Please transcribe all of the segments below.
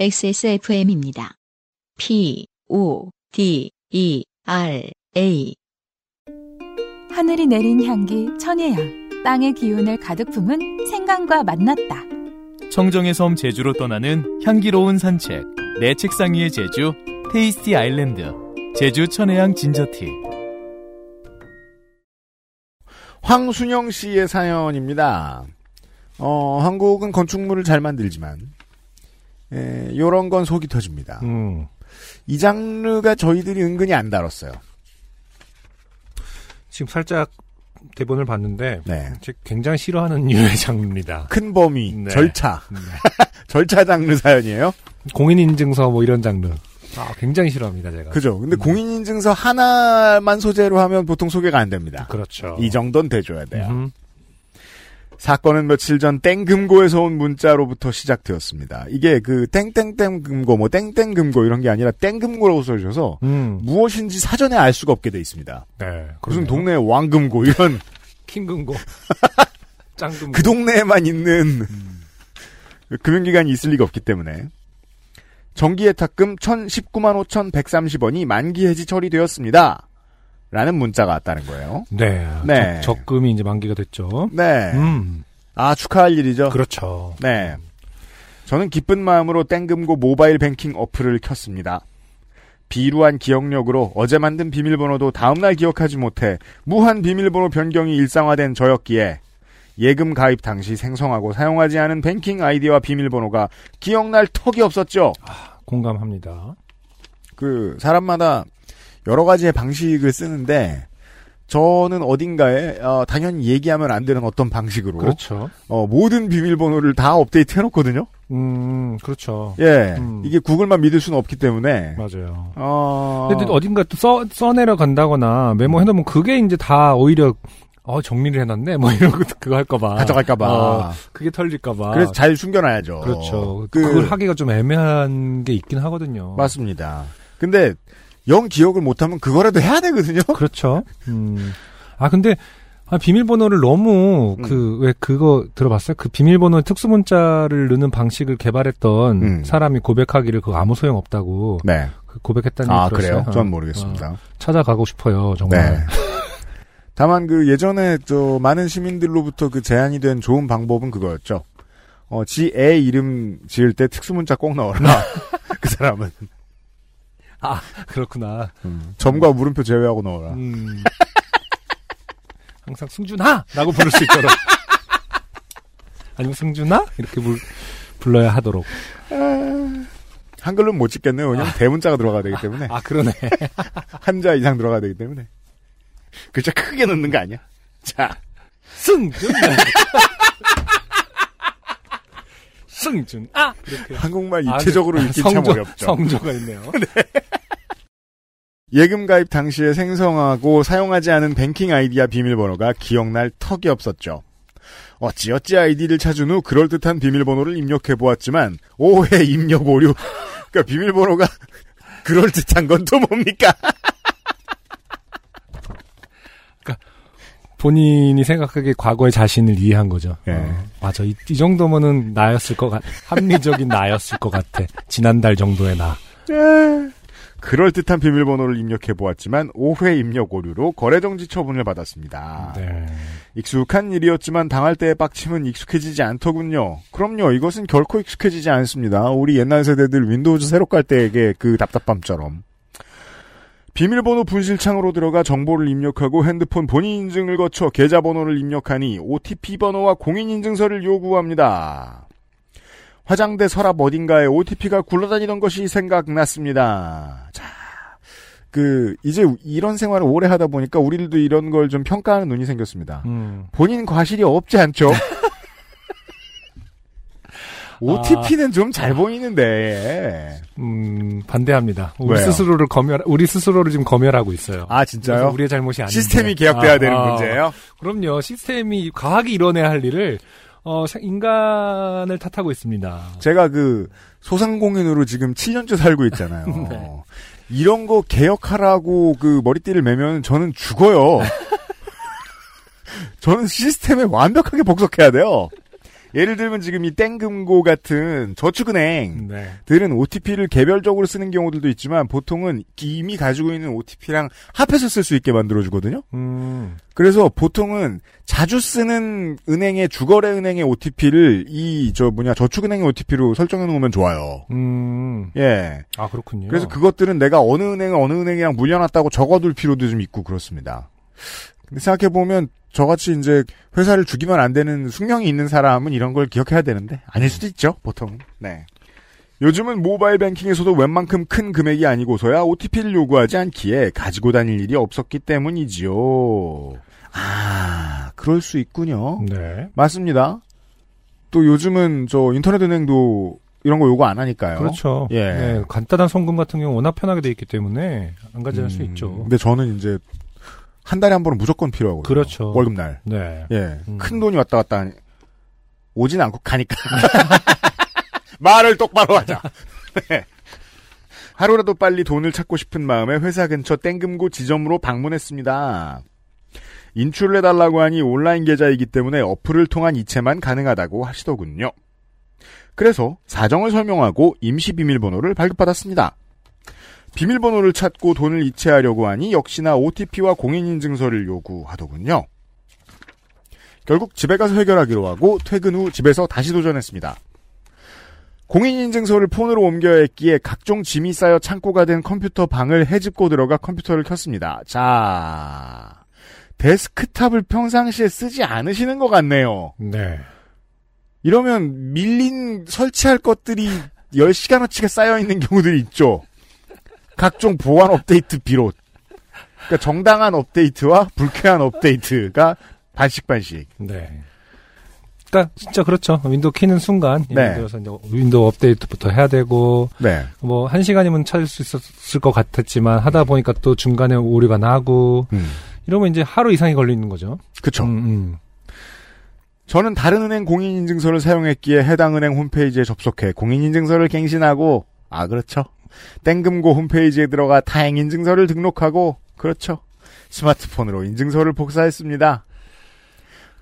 XSFM입니다. P, O, D, E, R, A. 하늘이 내린 향기 천혜향 땅의 기운을 가득 품은 생강과 만났다. 청정의 섬 제주로 떠나는 향기로운 산책 내 책상 위의 제주 테이스티 아일랜드 제주 천혜향 진저티 황순영 씨의 사연입니다. 어, 한국은 건축물을 잘 만들지만, 에, 요런 건 속이 터집니다. 음. 이 장르가 저희들이 은근히 안 다뤘어요. 지금 살짝 대본을 봤는데 네. 제 굉장히 싫어하는 유의 장르입니다. 큰 범위, 네. 절차. 네. 절차 장르 사연이에요? 공인인증서 뭐 이런 장르. 아, 굉장히 싫어합니다, 제가. 그죠. 근데 음. 공인인증서 하나만 소재로 하면 보통 소개가 안 됩니다. 그렇죠. 이 정도는 돼줘야 돼요. 음. 사건은 며칠 전 땡금고에서 온 문자로부터 시작되었습니다. 이게 그 땡땡땡 금고, 뭐 땡땡 금고 이런 게 아니라 땡금고라고 써주셔서 음. 무엇인지 사전에 알 수가 없게 돼 있습니다. 네. 무슨. 동네 왕금고 이런 킹금고. 짱금고. 그 동네에만 있는 금융기관이 있을 리가 없기 때문에 정기예탁금 1019만 5,130원이 만기 해지 처리되었습니다. 라는 문자가 왔다는 거예요. 네. 네. 적, 적금이 이제 만기가 됐죠. 네. 음. 아, 축하할 일이죠. 그렇죠. 네. 저는 기쁜 마음으로 땡금고 모바일 뱅킹 어플을 켰습니다. 비루한 기억력으로 어제 만든 비밀번호도 다음날 기억하지 못해 무한 비밀번호 변경이 일상화된 저였기에 예금 가입 당시 생성하고 사용하지 않은 뱅킹 아이디와 비밀번호가 기억날 턱이 없었죠. 공감합니다. 그 사람마다 여러 가지의 방식을 쓰는데 저는 어딘가에 어, 당연히 얘기하면 안 되는 어떤 방식으로 그렇죠. 어, 모든 비밀번호를 다 업데이트 해놓거든요. 음, 그렇죠. 예, 음. 이게 구글만 믿을 수는 없기 때문에 맞아요. 어, 근데 어딘가 또 써, 써내려 간다거나 메모해놓으면 그게 이제 다 오히려 어, 정리를 해놨네? 뭐 이런 거, 그거 할까봐. 가져갈까봐. 어, 그게 털릴까봐. 그래서 잘 숨겨놔야죠. 그렇죠. 그, 그, 걸 하기가 좀 애매한 게 있긴 하거든요. 맞습니다. 근데 영 기억을 못하면 그거라도 해야 되거든요. 그렇죠. 음. 아, 근데, 아, 비밀번호를 너무, 음. 그, 왜 그거 들어봤어요? 그 비밀번호 특수 문자를 넣는 방식을 개발했던 음. 사람이 고백하기를 그거 아무 소용 없다고 네. 그 고백했다는 아 얘기 들었어요. 그래요? 전 어. 모르겠습니다. 어, 찾아가고 싶어요, 정말. 네. 다만 그 예전에 저 많은 시민들로부터 그 제안이 된 좋은 방법은 그거였죠. 어, 지 애 이름 지을 때 특수 문자 꼭 넣어라. 그 사람은 그렇구나. 점과 물음표 제외하고 넣어라. 음. 항상 승준아! 라고 부를 수 있도록. 아니면 승준아? 이렇게 불, 불러야 하도록. 한글로는 못 찍겠네요. 왜냐면 대문자가 들어가야 되기 때문에 아, 그러네. 한자 이상 들어가야 되기 때문에 글자 크게 넣는 거 아니야? 자, 승준! 승준! 아! 이렇게. 한국말 아, 입체적으로 그- 읽기 참 성조- 어렵죠. 성조가 있네요. 예금 가입 당시에 생성하고 사용하지 않은 뱅킹 아이디와 비밀번호가 기억날 턱이 없었죠. 어찌어찌 아이디를 찾은 후 그럴듯한 비밀번호를 입력해 보았지만 오해 입력 오류. 그러니까 비밀번호가 그럴듯한 건 또 뭡니까? 본인이 생각하기에 과거의 자신을 이해한 거죠. 예. 어, 맞아. 이, 이 정도면은 나였을 것 같, 합리적인 나였을 것 같아. 지난달 정도의 나. 그럴듯한 비밀번호를 입력해 보았지만 5회 입력 오류로 거래정지 처분을 받았습니다. 네. 익숙한 일이었지만 당할 때의 빡침은 익숙해지지 않더군요. 그럼요. 이것은 결코 익숙해지지 않습니다. 우리 옛날 세대들 Windows 새로 깔 때의 그 답답함처럼. 비밀번호 분실창으로 들어가 정보를 입력하고 핸드폰 본인 인증을 거쳐 계좌번호를 입력하니 OTP 번호와 공인인증서를 요구합니다. 화장대 서랍 어딘가에 OTP가 굴러다니던 것이 생각났습니다. 자, 그 이제 이런 생활을 오래 하다 보니까 우리들도 이런 걸 좀 평가하는 눈이 생겼습니다. 음. 본인 과실이 없지 않죠? OTP는 좀잘 보이는데. 음, 반대합니다. 우리 왜요? 스스로를 검열, 우리 스스로를 지금 검열하고 있어요. 아, 진짜요? 우리의 잘못이 아닌데. 시스템이 개혁돼야 아, 되는 아, 문제예요? 그럼요. 시스템이 과학이 이뤄내야 할 일을 어, 사- 인간을 탓하고 있습니다. 제가 그 소상공인으로 지금 7년째 살고 있잖아요. 네. 이런 거 개혁하라고 그 머리띠를 매면 저는 죽어요. 저는 시스템에 완벽하게 복속해야 돼요. 예를 들면 지금 이 땡금고 같은 저축은행 네. 들은 OTP를 개별적으로 쓰는 경우들도 있지만 보통은 이미 가지고 있는 OTP랑 합해서 쓸 수 있게 만들어주거든요. 음. 그래서 보통은 자주 쓰는 은행의 주거래 은행의 OTP를 이 저 뭐냐 저축은행의 OTP로 설정해 놓으면 좋아요. 음. 예. 아, 그렇군요. 그래서 그것들은 내가 어느 은행을 어느 은행이랑 물려놨다고 적어둘 필요도 좀 있고 그렇습니다. 근데 생각해보면 저같이 이제 회사를 죽이면 안 되는 숙명이 있는 사람은 이런 걸 기억해야 되는데 아닐 수도 있죠 보통. 네. 요즘은 모바일 뱅킹에서도 웬만큼 큰 금액이 아니고서야 OTP를 요구하지 않기에 가지고 다닐 일이 없었기 때문이지요. 아, 그럴 수 있군요. 네. 맞습니다. 또 요즘은 저 인터넷 은행도 이런 거 요구 안 하니까요. 그렇죠. 예. 네, 간단한 송금 같은 경우 워낙 편하게 돼 있기 때문에 안 가져갈 수 음, 있죠. 근데 저는 이제 한 달에 한 번은 무조건 필요하거든요. 그렇죠. 월급 날. 네. 예. 음. 큰 돈이 왔다 갔다 하니 오진 않고 가니까. 말을 똑바로 하자. 네. 하루라도 빨리 돈을 찾고 싶은 마음에 회사 근처 땡금고 지점으로 방문했습니다. 인출을 해달라고 하니 온라인 계좌이기 때문에 어플을 통한 이체만 가능하다고 하시더군요. 그래서 사정을 설명하고 임시 비밀번호를 발급받았습니다. 비밀번호를 찾고 돈을 이체하려고 하니 역시나 OTP와 공인인증서를 요구하더군요. 결국 집에 가서 해결하기로 하고 퇴근 후 집에서 다시 도전했습니다. 공인인증서를 폰으로 옮겨야 했기에 각종 짐이 쌓여 창고가 된 컴퓨터 방을 헤집고 들어가 컴퓨터를 켰습니다. 자, 데스크탑을 평상시에 쓰지 않으시는 것 같네요. 네. 이러면 밀린 설치할 것들이 10시간어치가 쌓여있는 경우들이 있죠. 각종 보안 업데이트 비롯. 그러니까 정당한 업데이트와 불쾌한 업데이트가 반씩 반씩. 네. 그러니까 진짜 그렇죠. 윈도우 키는 순간 네. 예를 들어서 이제 윈도우 업데이트부터 해야 되고 네. 뭐한 시간이면 찾을 수 있었을 것 같았지만 하다 보니까 또 중간에 오류가 나고 음. 이러면 이제 하루 이상이 걸리는 거죠. 그쵸. 음, 음. 저는 다른 은행 공인인증서를 사용했기에 해당 은행 홈페이지에 접속해 공인인증서를 갱신하고, 아, 그렇죠. 땡금고 홈페이지에 들어가 타행 인증서를 등록하고, 그렇죠. 스마트폰으로 인증서를 복사했습니다.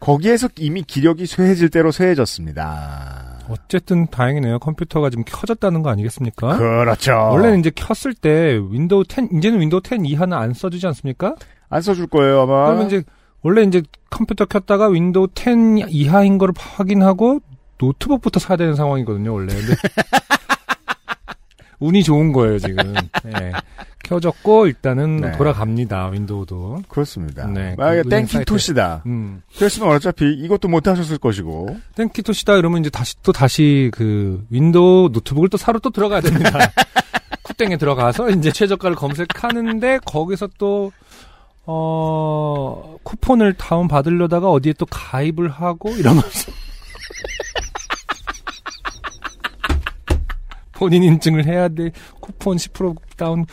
거기에서 이미 기력이 쇠해질 대로 쇠해졌습니다. 어쨌든 다행이네요. 컴퓨터가 지금 켜졌다는 거 아니겠습니까? 그렇죠. 원래는 이제 켰을 때 윈도우 10 이제는 윈도우 10 이하는 안 써주지 않습니까? 안 써줄 거예요, 아마. 그러면 이제 원래 이제 컴퓨터 켰다가 윈도우 10 이하인 거를 확인하고 노트북부터 사야 되는 상황이거든요, 원래. 근데 운이 좋은 거예요, 지금. 네. 켜졌고 일단은 네. 돌아갑니다, 윈도우도. 그렇습니다. 네, 만약에 그 은행 땡키토시다. 음. 그랬으면 어차피 이것도 못 하셨을 것이고. 땡키토시다 이러면 이제 다시 또 다시 그 윈도우 노트북을 또 사러 또 들어가야 됩니다. 쿠땡에 들어가서 이제 최저가를 검색하는데 거기서 또 어, 쿠폰을 다운 받으려다가 어디에 또 가입을 하고 이러면서 본인 인증을 해야 돼. 쿠폰 10% 다운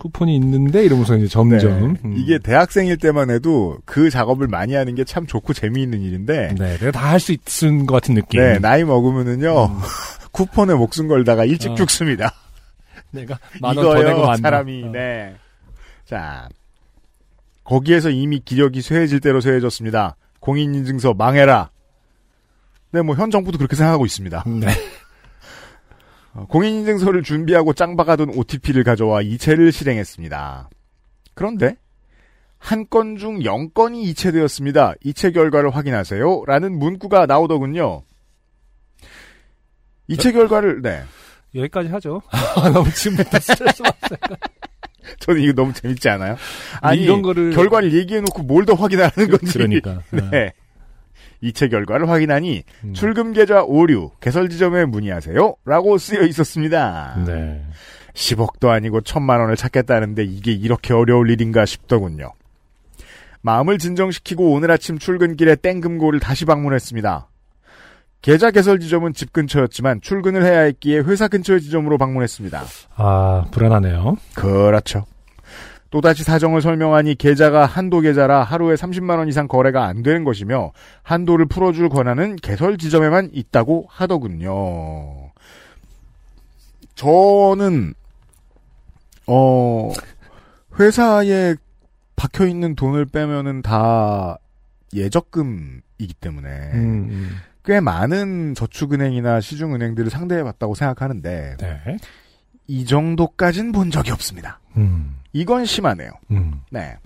쿠폰이 있는데 이러면서 이제 점점 네. 음. 이게 대학생일 때만 해도 그 작업을 많이 하는 게 참 좋고 재미있는 일인데. 네, 내가 다 할 수 있는 것 같은 느낌. 네, 나이 먹으면은요, 음. 쿠폰에 목숨 걸다가 일찍 어. 죽습니다. 내가 만원 더 내고 만나. 사람이, 어. 네. 자, 거기에서 이미 기력이 쇠해질 대로 쇠해졌습니다. 공인인증서 망해라. 네, 뭐, 현 정부도 그렇게 생각하고 있습니다. 네. 어, 공인인증서를 준비하고 짱박아둔 OTP를 가져와 이체를 실행했습니다. 그런데 한 건 중 0건이 이체되었습니다. 이체 결과를 확인하세요. 라는 문구가 나오더군요. 이체 결과를 네. 여기까지 하죠. 너무 지금부터 스트레스 받았어요. 저는 이거 너무 재밌지 않아요? 아니 이런 거를 결과를 얘기해놓고 뭘 더 확인하는 건지. 그러니까. 네. 이체 결과를 확인하니 음. 출금 계좌 오류 개설 지점에 문의하세요. 라고 쓰여 있었습니다. 네. 10억도 아니고 천만 원을 찾겠다는데 이게 이렇게 어려울 일인가 싶더군요. 마음을 진정시키고 오늘 아침 출근길에 땡금고를 다시 방문했습니다. 계좌 개설 지점은 집 근처였지만 출근을 해야 했기에 회사 근처의 지점으로 방문했습니다. 아, 불안하네요. 그렇죠. 또다시 사정을 설명하니 계좌가 한도 계좌라 하루에 30만 원 이상 거래가 안 되는 것이며 한도를 풀어줄 권한은 개설 지점에만 있다고 하더군요. 저는 어 회사에 박혀 있는 돈을 빼면은 다 예적금이기 때문에 음, 음. 꽤 많은 저축은행이나 시중은행들을 상대해봤다고 생각하는데 네. 이 정도까진 본 적이 없습니다. 음. 이건 심하네요. 음. 네.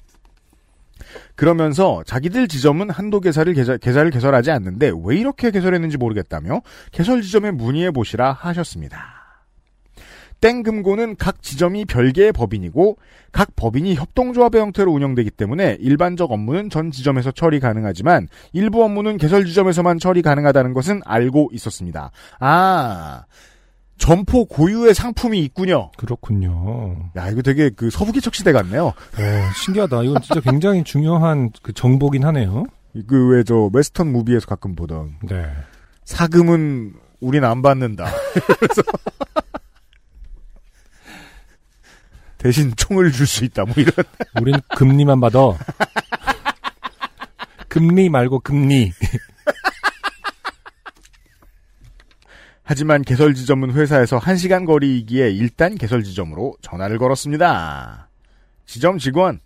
그러면서 자기들 지점은 한도 계좌를 계좌, 계좌를 개설하지 않는데 왜 이렇게 개설했는지 모르겠다며 개설 지점에 문의해 보시라 하셨습니다. 땡금고는 각 지점이 별개의 법인이고 각 법인이 협동조합의 형태로 운영되기 때문에 일반적 업무는 전 지점에서 처리 가능하지만 일부 업무는 개설 지점에서만 처리 가능하다는 것은 알고 있었습니다. 아, 점포 고유의 상품이 있군요. 그렇군요. 야, 이거 되게 그 서부개척 시대 같네요. 어, 신기하다. 이건 진짜 굉장히 중요한 그 정보긴 하네요. 그 왜 저 웨스턴 무비에서 가끔 보던 네. 사금은 우린 안 받는다. 그래서 대신 총을 줄 수 있다. 뭐 이런. 우린 금리만 받아. 금리 말고 금리. 하지만 개설 지점은 회사에서 1시간 거리이기에 일단 개설 지점으로 전화를 걸었습니다. 지점 직원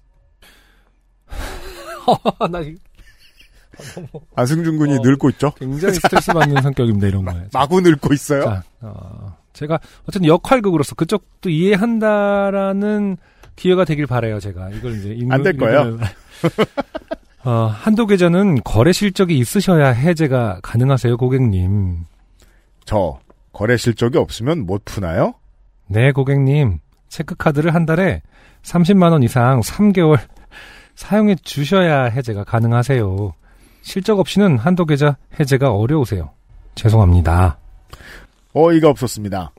나 안승준 군이 어. 늙고 있죠. 굉장히 스트레스 받는 성격입니다, 이런 거에. 마구 늙고 있어요. 자, 어, 제가 어쨌든 역할극으로서 그쪽도 이해한다라는 기회가 되길 바래요, 제가. 이걸 이제 읽는- 안될 거예요. 어, 한도 계좌는 거래 실적이 있으셔야 해제가 가능하세요, 고객님. 저 거래 실적이 없으면 못 푸나요? 네, 고객님. 체크카드를 한 달에 30만 원 이상 3개월 사용해 주셔야 해제가 가능하세요. 실적 없이는 한도 계좌 해제가 어려우세요. 죄송합니다. 어이가 없었습니다.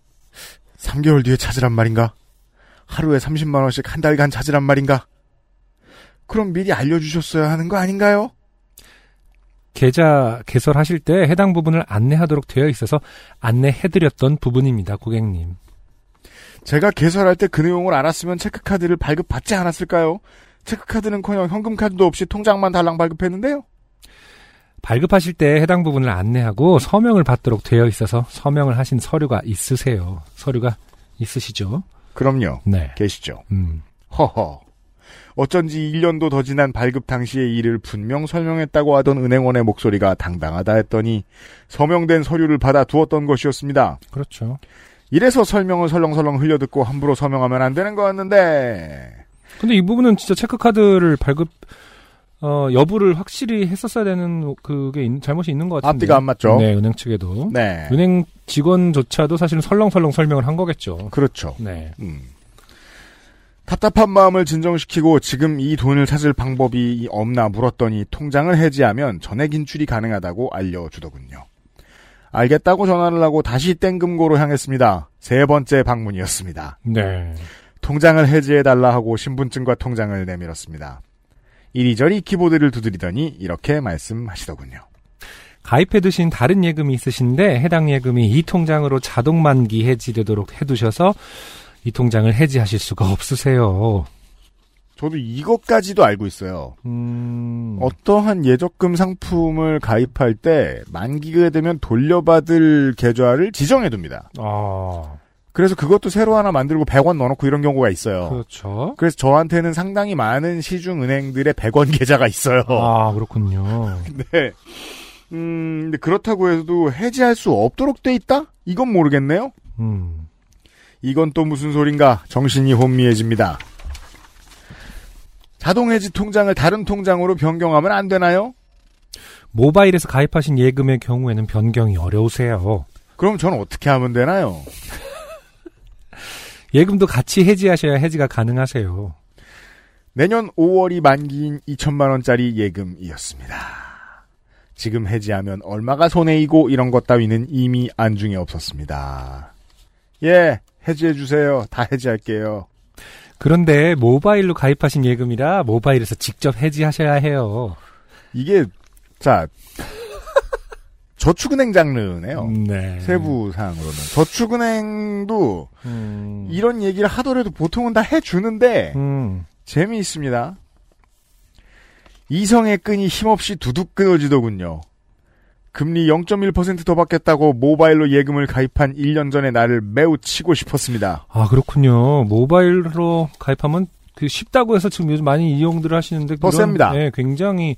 3개월 뒤에 찾으란 말인가? 하루에 30만 원씩 한 달간 찾으란 말인가? 그럼 미리 알려주셨어야 하는 거 아닌가요? 계좌 개설하실 때 해당 부분을 안내하도록 되어 있어서 안내해드렸던 부분입니다, 고객님. 제가 개설할 때 그 내용을 알았으면 체크카드를 발급받지 않았을까요? 체크카드는커녕 현금카드도 없이 통장만 달랑 발급했는데요. 발급하실 때 해당 부분을 안내하고 서명을 받도록 되어 있어서 서명을 하신 서류가 있으세요. 서류가 있으시죠? 그럼요. 네. 계시죠. 음. 허허. 어쩐지 1년도 더 지난 발급 당시의 일을 분명 설명했다고 하던 은행원의 목소리가 당당하다 했더니 서명된 서류를 받아 두었던 것이었습니다. 그렇죠. 이래서 설명을 설렁설렁 흘려듣고 함부로 서명하면 안 되는 거였는데 근데 이 부분은 진짜 체크카드를 발급 어, 여부를 확실히 했었어야 되는 그게 있- 잘못이 있는 것 같은데. 앞뒤가 안 맞죠? 네, 은행 측에도. 네. 은행 직원조차도 사실은 설렁설렁 설명을 한 거겠죠. 그렇죠. 네. 음. 답답한 마음을 진정시키고 지금 이 돈을 찾을 방법이 없나 물었더니 통장을 해지하면 전액 인출이 가능하다고 알려주더군요. 알겠다고 전화를 하고 다시 땡금고로 향했습니다. 세 번째 방문이었습니다. 네. 통장을 해지해달라 하고 신분증과 통장을 내밀었습니다. 이리저리 키보드를 두드리더니 이렇게 말씀하시더군요. 가입해두신 다른 예금이 있으신데 해당 예금이 이 통장으로 자동 만기 해지되도록 해두셔서 이 통장을 해지하실 수가 없으세요. 저도 이것까지도 알고 있어요. 음, 어떠한 예적금 상품을 가입할 때 만기가 되면 돌려받을 계좌를 지정해 둡니다. 아, 그래서 그것도 새로 하나 만들고 100원 넣어놓고 이런 경우가 있어요. 그렇죠. 그래서 저한테는 상당히 많은 시중은행들의 100원 계좌가 있어요. 아, 그렇군요. 네. 음, 근데 그렇다고 해도 해지할 수 없도록 돼 있다? 이건 모르겠네요. 음, 이건 또 무슨 소린가 정신이 혼미해집니다. 자동해지 통장을 다른 통장으로 변경하면 안 되나요? 모바일에서 가입하신 예금의 경우에는 변경이 어려우세요. 그럼 저는 어떻게 하면 되나요? 예금도 같이 해지하셔야 해지가 가능하세요. 내년 5월이 만기인 2천만 원짜리 예금이었습니다. 지금 해지하면 얼마가 손해이고 이런 것 따위는 이미 안중에 없었습니다. 예, 해지해 주세요. 다 해지할게요. 그런데 모바일로 가입하신 예금이라 모바일에서 직접 해지하셔야 해요. 이게 자 저축은행 장르네요. 네. 세부 사항으로는 저축은행도 음, 이런 얘기를 하더라도 보통은 다 해주는데 음, 재미있습니다. 이성의 끈이 힘없이 두둑 끊어지더군요. 금리 0.1%더 받겠다고 모바일로 예금을 가입한 1년 전의 나를 매우 치고 싶었습니다. 아 그렇군요. 모바일로 가입하면 그 쉽다고 해서 지금 요즘 많이 이용들 하시는데 더 셉니다. 네, 굉장히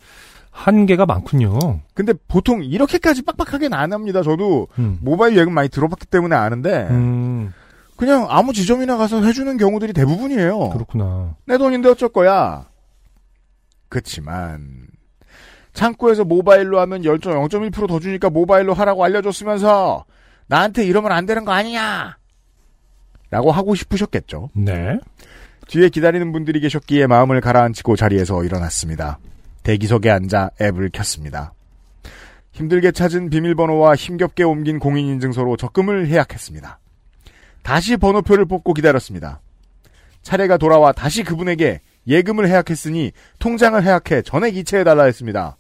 한계가 많군요. 근데 보통 이렇게까지 빡빡하게는 안 합니다. 저도 음. 모바일 예금 많이 들어봤기 때문에 아는데 음, 그냥 아무 지점이나 가서 해주는 경우들이 대부분이에요. 그렇구나. 내 돈인데 어쩔 거야. 그치만 창구에서 모바일로 하면 0.1%더 주니까 모바일로 하라고 알려줬으면서 나한테 이러면 안 되는 거 아니냐? 라고 하고 싶으셨겠죠. 네. 뒤에 기다리는 분들이 계셨기에 마음을 가라앉히고 자리에서 일어났습니다. 대기석에 앉아 앱을 켰습니다. 힘들게 찾은 비밀번호와 힘겹게 옮긴 공인인증서로 적금을 해약했습니다. 다시 번호표를 뽑고 기다렸습니다. 차례가 돌아와 다시 그분에게 예금을 해약했으니 통장을 해약해 전액 이체해달라 했습니다.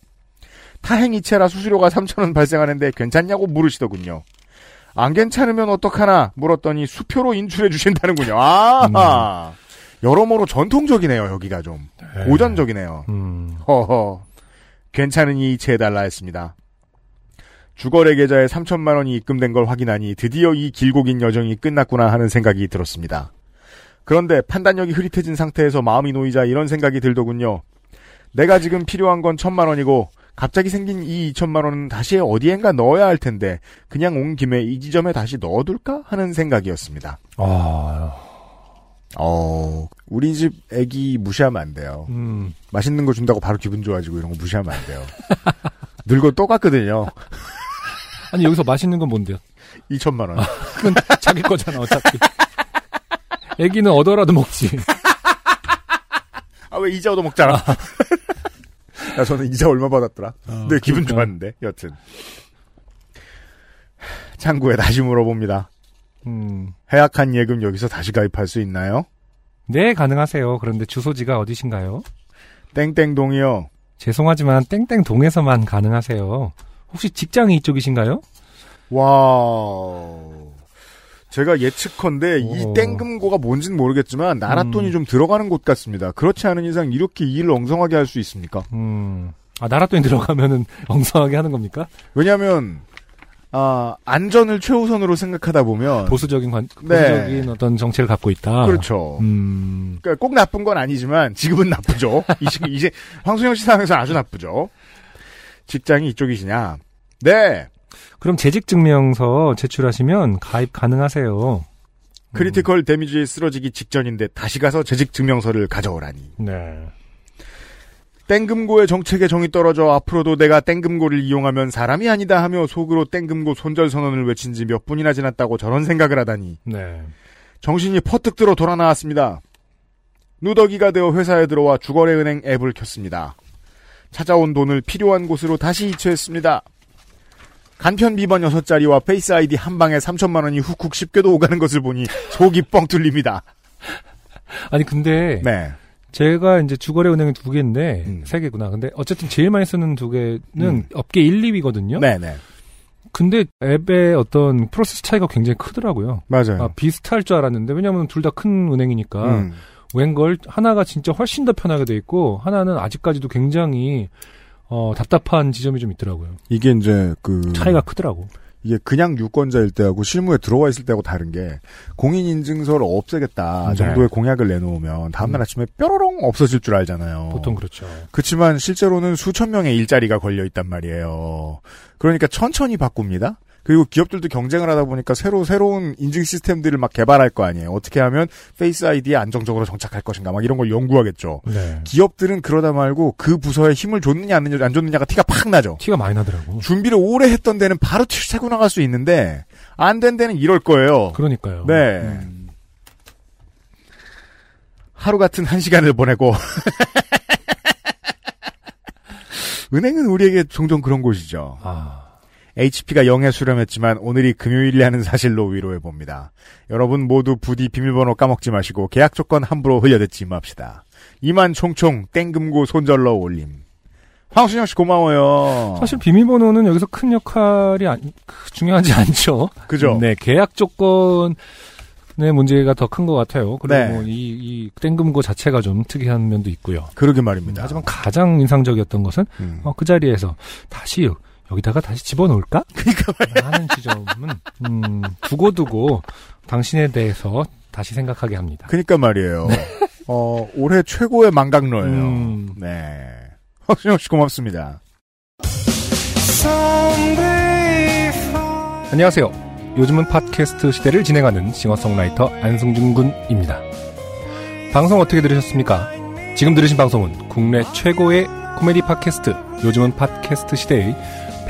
타행 이체라 수수료가 3천원 발생하는데 괜찮냐고 물으시더군요. 안 괜찮으면 어떡하나 물었더니 수표로 인출해 주신다는군요. 아, 여러모로 전통적이네요. 여기가 좀 고전적이네요. 음, 허허. 괜찮으니 이체해달라 했습니다. 주거래 계좌에 3천만 원이 입금된 걸 확인하니 드디어 이 길고 긴 여정이 끝났구나 하는 생각이 들었습니다. 그런데 판단력이 흐릿해진 상태에서 마음이 놓이자 이런 생각이 들더군요. 내가 지금 필요한 건 천만 원이고 갑자기 생긴 이 2천만 원은 다시 어디엔가 넣어야 할 텐데 그냥 온 김에 이 지점에 다시 넣어둘까 하는 생각이었습니다. 아, 어, 우리 집 애기 무시하면 안 돼요. 음, 맛있는 거 준다고 바로 기분 좋아지고 이런 거 무시하면 안 돼요. 늙어 똑같거든요. 아니 여기서 맛있는 건 뭔데요? 2천만 원. 그건 자기 거잖아 어차피. 애기는 얻어라도 먹지. 아, 왜 이자 얻어 먹잖아. 야, 저는 이자 얼마 받았더라? 근데 기분 그러니까. 좋았는데, 여튼. 창구에 다시 물어봅니다. 음, 해약한 예금 여기서 다시 가입할 수 있나요? 네 가능하세요. 그런데 주소지가 어디신가요? 땡땡동이요. 죄송하지만 땡땡 동에서만 가능하세요. 혹시 직장이 이쪽이신가요? 와 제가 예측컨대 이 오. 땡금고가 뭔진 모르겠지만 나랏돈이 음. 좀 들어가는 곳 같습니다. 그렇지 않은 이상 이렇게 일을 엉성하게 할 수 있습니까? 음, 아 나랏돈이 들어가면은 엉성하게 하는 겁니까? 왜냐하면 아 안전을 최우선으로 생각하다 보면 보수적인 관, 네. 보수적인 어떤 정책을 갖고 있다. 그렇죠. 음, 그러니까 꼭 나쁜 건 아니지만 지금은 나쁘죠. 이 지금 이제 황수영 씨 상황에서 아주 나쁘죠. 직장이 이쪽이시냐? 네. 그럼 재직 증명서 제출하시면 가입 가능하세요. critical damage에 쓰러지기 직전인데 다시 가서 재직 증명서를 가져오라니. 네. 땡금고의 정책에 정이 떨어져 앞으로도 내가 땡금고를 이용하면 사람이 아니다 하며 속으로 땡금고 손절 선언을 외친 지 몇 분이나 지났다고 저런 생각을 하다니 네. 정신이 퍼뜩 들어 돌아 나왔습니다. 누더기가 되어 회사에 들어와 주거래은행 앱을 켰습니다. 찾아온 돈을 필요한 곳으로 다시 이체했습니다. 간편 비번 6자리와 Face ID 한 방에 3천만 원이 훅훅 쉽게도 오가는 것을 보니 속이 뻥 뚫립니다. 아니 근데 네. 제가 이제 주거래 은행이 두 개인데 음. 세 개구나. 근데 어쨌든 제일 많이 쓰는 두 개는 음. 업계 1, 2위거든요. 네네. 근데 앱의 어떤 프로세스 차이가 굉장히 크더라고요. 맞아요. 아, 비슷할 줄 알았는데 왜냐하면 둘 다 큰 은행이니까 음. 웬걸 하나가 진짜 훨씬 더 편하게 돼 있고 하나는 아직까지도 굉장히 어, 답답한 지점이 좀 있더라고요. 이게 이제 그 차이가 크더라고. 이게 그냥 유권자일 때하고 실무에 들어와 있을 때하고 다른 게 공인 인증서를 없애겠다 네. 정도의 공약을 내놓으면 다음날 음. 아침에 뾰로롱 없어질 줄 알잖아요. 보통 그렇죠. 그렇지만 실제로는 수천 명의 일자리가 걸려 있단 말이에요. 그러니까 천천히 바꿉니다. 그리고 기업들도 경쟁을 하다 보니까 새로 새로운 인증 시스템들을 막 개발할 거 아니에요. 어떻게 하면 Face ID에 안정적으로 정착할 것인가 막 이런 걸 연구하겠죠. 네. 기업들은 그러다 말고 그 부서에 힘을 줬느냐 안 줬느냐, 안 줬느냐가 티가 팍 나죠. 티가 많이 나더라고. 준비를 오래 했던 데는 바로 튀고 나갈 수 있는데 안 된 데는 이럴 거예요. 그러니까요. 네. 음. 하루 같은 한 시간을 보내고 은행은 우리에게 종종 그런 곳이죠. 아, HP가 0에 수렴했지만 오늘이 금요일이라는 사실로 위로해 봅니다. 여러분 모두 부디 비밀번호 까먹지 마시고 계약 조건 함부로 흘려듣지 맙시다. 이만 총총 땡금고 손절러 올림. 황순영 씨 고마워요. 사실 비밀번호는 여기서 큰 역할이 안- 크- 중요하지 않죠. 그죠? 네, 계약 조건 의 문제가 더 큰 것 같아요. 그리고 네. 뭐 이, 이 땡금고 자체가 좀 특이한 면도 있고요. 그러게 음, 말입니다. 하지만 가장 인상적이었던 것은 음. 어, 그 자리에서 다시 여- 여기다가 다시 집어넣을까? 하는 지점은 음, 두고두고 당신에 대해서 다시 생각하게 합니다. 그니까 말이에요. 어, 올해 최고의 망각러예요. 음. 네. 박준영 씨 고맙습니다. 안녕하세요. 요즘은 팟캐스트 시대를 진행하는 싱어송라이터 안승준 군입니다. 방송 어떻게 들으셨습니까? 지금 들으신 방송은 국내 최고의 코미디 팟캐스트 요즘은 팟캐스트 시대의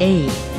A.